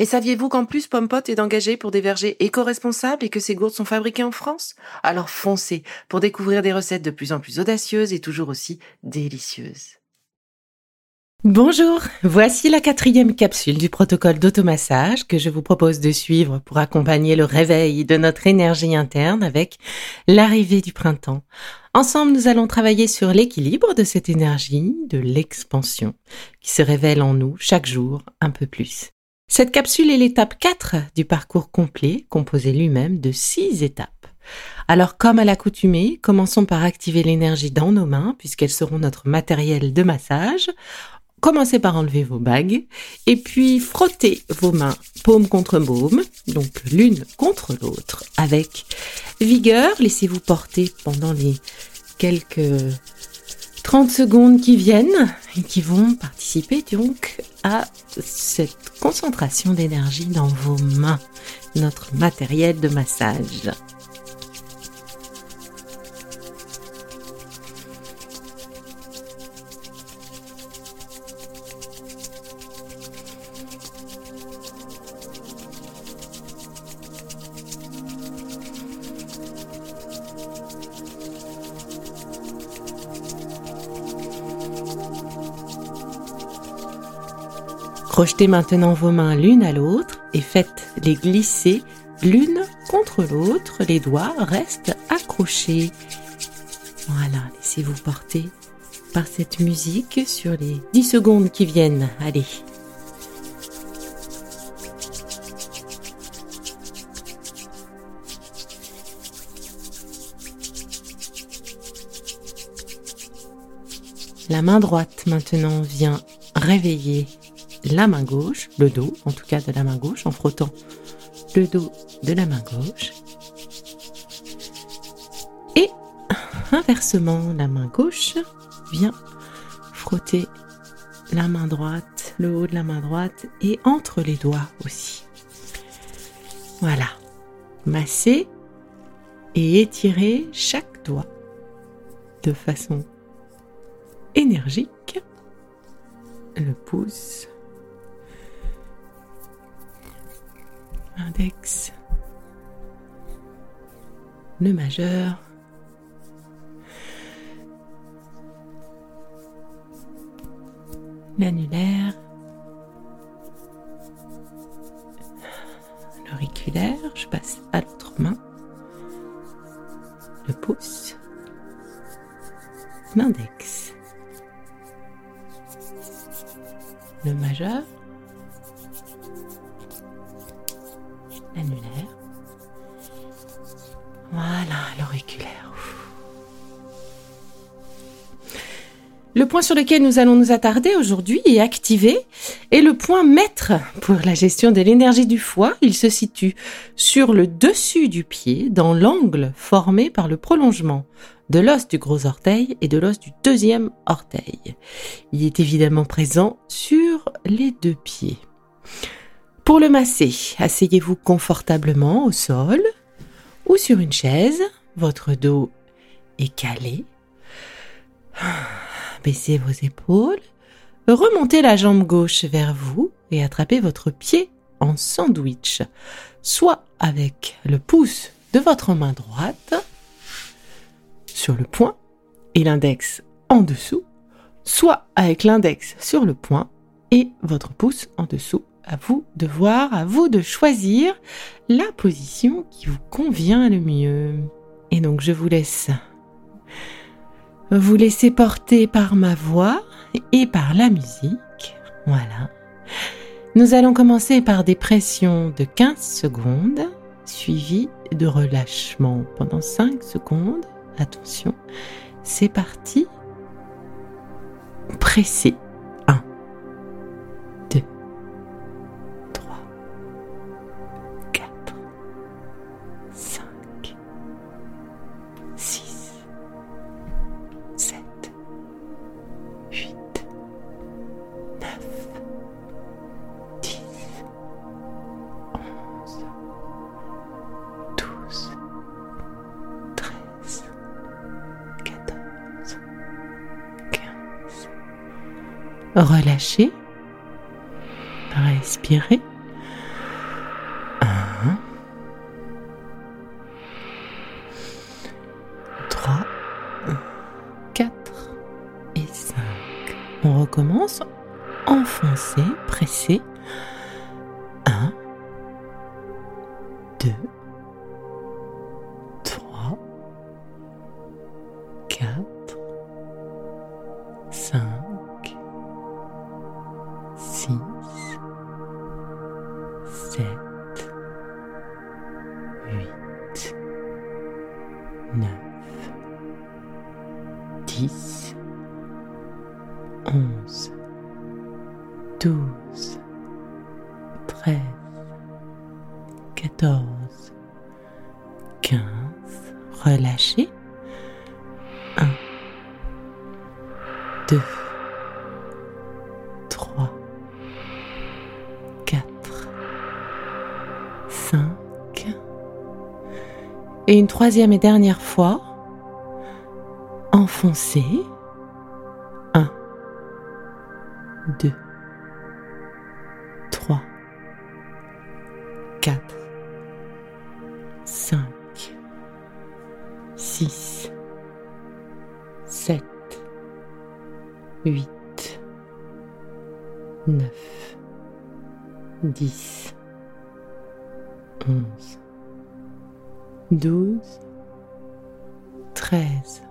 Et saviez-vous qu'en plus Pompot est engagé pour des vergers éco-responsables et que ces gourdes sont fabriquées en France? Alors foncez pour découvrir des recettes de plus en plus audacieuses et toujours aussi délicieuses. Bonjour, voici la quatrième capsule du protocole d'automassage que je vous propose de suivre pour accompagner le réveil de notre énergie interne avec l'arrivée du printemps. Ensemble, nous allons travailler sur l'équilibre de cette énergie, de l'expansion, qui se révèle en nous chaque jour un peu plus. Cette capsule est l'étape 4 du parcours complet, composé lui-même de 6 étapes. Alors, comme à l'accoutumée, commençons par activer l'énergie dans nos mains, puisqu'elles seront notre matériel de massage. Commencez par enlever vos bagues, et puis frottez vos mains paume contre paume, donc l'une contre l'autre, avec vigueur. Laissez-vous porter pendant les quelques 30 secondes qui viennent et qui vont participer donc à cette concentration d'énergie dans vos mains, notre matériel de massage. Projetez maintenant vos mains l'une à l'autre et faites-les glisser l'une contre l'autre. Les doigts restent accrochés. Voilà, laissez-vous porter par cette musique sur les 10 secondes qui viennent. Allez. La main droite maintenant vient réveiller la main gauche, le dos en tout cas de la main gauche, en frottant le dos de la main gauche. Et inversement, la main gauche vient frotter la main droite, le haut de la main droite et entre les doigts aussi. Voilà. Masser et étirer chaque doigt de façon énergique. Le pouce, index, le majeur, l'annulaire, l'auriculaire, je passe à Voilà, l'auriculaire. Le point sur lequel nous allons nous attarder aujourd'hui et activer est le point maître pour la gestion de l'énergie du foie. Il se situe sur le dessus du pied, dans l'angle formé par le prolongement de l'os du gros orteil et de l'os du deuxième orteil. Il est évidemment présent sur les deux pieds. Pour le masser, asseyez-vous confortablement au sol ou sur une chaise. Votre dos est calé. Baissez vos épaules. Remontez la jambe gauche vers vous et attrapez votre pied en sandwich, soit avec le pouce de votre main droite sur le poing et l'index en dessous, soit avec l'index sur le poing et votre pouce en dessous à vous de voir, à vous de choisir la position qui vous convient le mieux. Et donc je vous laisse vous laisser porter par ma voix et par la musique. Voilà. Nous allons commencer par des pressions de 15 secondes, suivies de relâchement pendant 5 secondes. Attention, c'est parti. Pressez. Relâchez. Respirez. 1, 3, 4 et 5. On recommence. Enfoncez, pressez. 10, 11, 12, 13, 14, 15. Relâchez. 1, 2, 3, 4, 5. Et une troisième et dernière fois. Enfoncez. 1, 2, 3, 4, 5, 6, 7, 8, 9, 10, 11, 12, 13,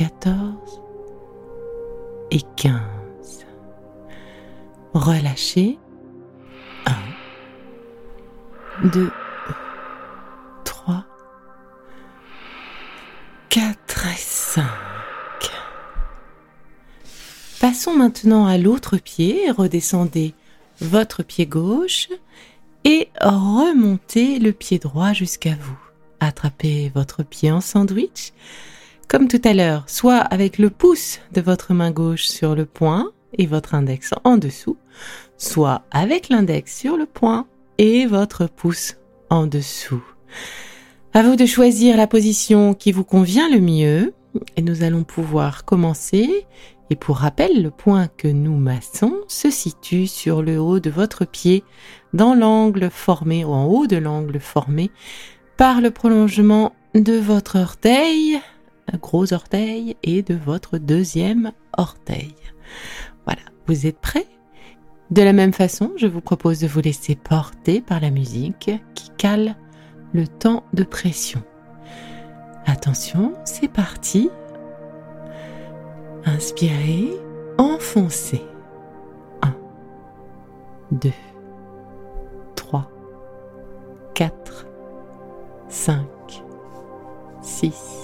14 et 15. Relâchez. 1, 2, 3, 4 et 5. Passons maintenant à l'autre pied. Redescendez votre pied gauche et remontez le pied droit jusqu'à vous. Attrapez votre pied en sandwich, comme tout à l'heure, soit avec le pouce de votre main gauche sur le poing et votre index en dessous, soit avec l'index sur le poing et votre pouce en dessous. À vous de choisir la position qui vous convient le mieux et nous allons pouvoir commencer. Et pour rappel, le point que nous massons se situe sur le haut de votre pied, dans l'angle formé, ou en haut de l'angle formé par le prolongement de votre orteil, gros orteil, et de votre deuxième orteil. Voilà, vous êtes prêts? De la même façon, je vous propose de vous laisser porter par la musique qui cale le temps de pression. Attention, c'est parti. Inspirez, enfoncez. 1, 2, 3, 4, 5, 6,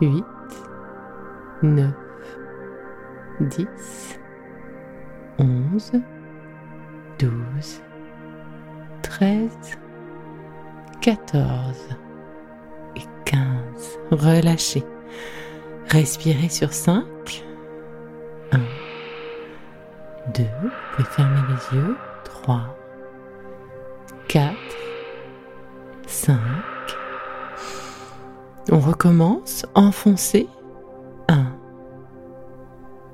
8, 9, 10, 11, 12, 13, 14 et 15. Relâchez. Respirez sur 5. 1, 2, vous pouvez fermer les yeux. 3, 4, 5. On recommence. Enfoncez. 1,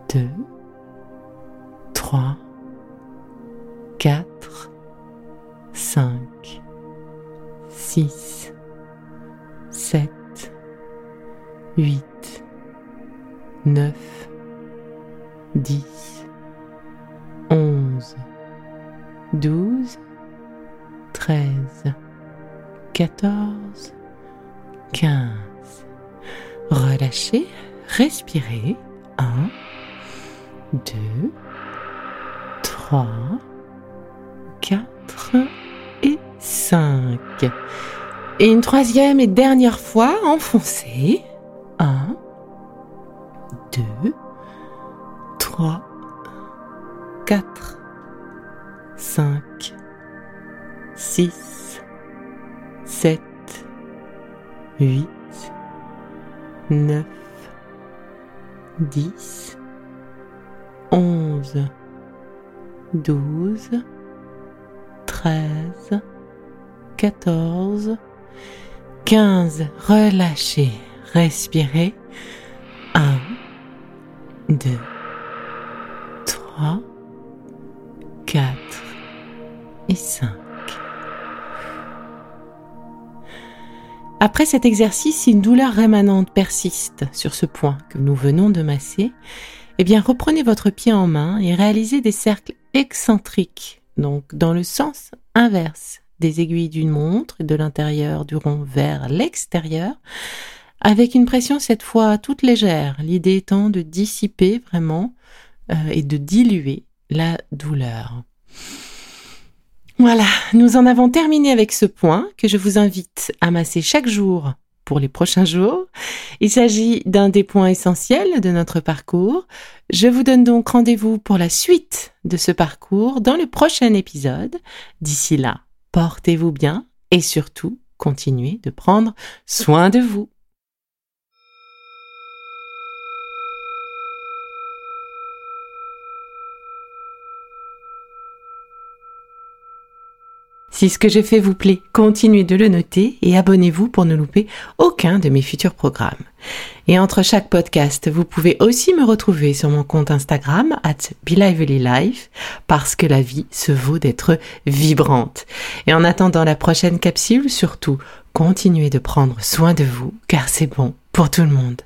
2, 3, 4, 5, 6, 7, 8, 9, 10, 11, 12, 13, 14, 15. Relâchez, respirez. 1, 2, 3, 4 et 5. Et une troisième et dernière fois, enfoncez. 1, 2, 3, 4, 5, 6, 8, 9, 10, 11, 12, 13, 14, 15. Relâchez, respirez. 1, 2, 3, 4 et 5. Après cet exercice, si une douleur rémanente persiste sur ce point que nous venons de masser, eh bien reprenez votre pied en main et réalisez des cercles excentriques, donc dans le sens inverse des aiguilles d'une montre de l'intérieur du rond vers l'extérieur, avec une pression cette fois toute légère, l'idée étant de dissiper vraiment euh, et de diluer la douleur. Voilà, nous en avons terminé avec ce point que je vous invite à masser chaque jour pour les prochains jours. Il s'agit d'un des points essentiels de notre parcours. Je vous donne donc rendez-vous pour la suite de ce parcours dans le prochain épisode. D'ici là, portez-vous bien et surtout, continuez de prendre soin de vous. Si ce que j'ai fait vous plaît, continuez de le noter et abonnez-vous pour ne louper aucun de mes futurs programmes. Et entre chaque podcast, vous pouvez aussi me retrouver sur mon compte Instagram at Life parce que la vie se vaut d'être vibrante. Et en attendant la prochaine capsule, surtout, continuez de prendre soin de vous car c'est bon pour tout le monde.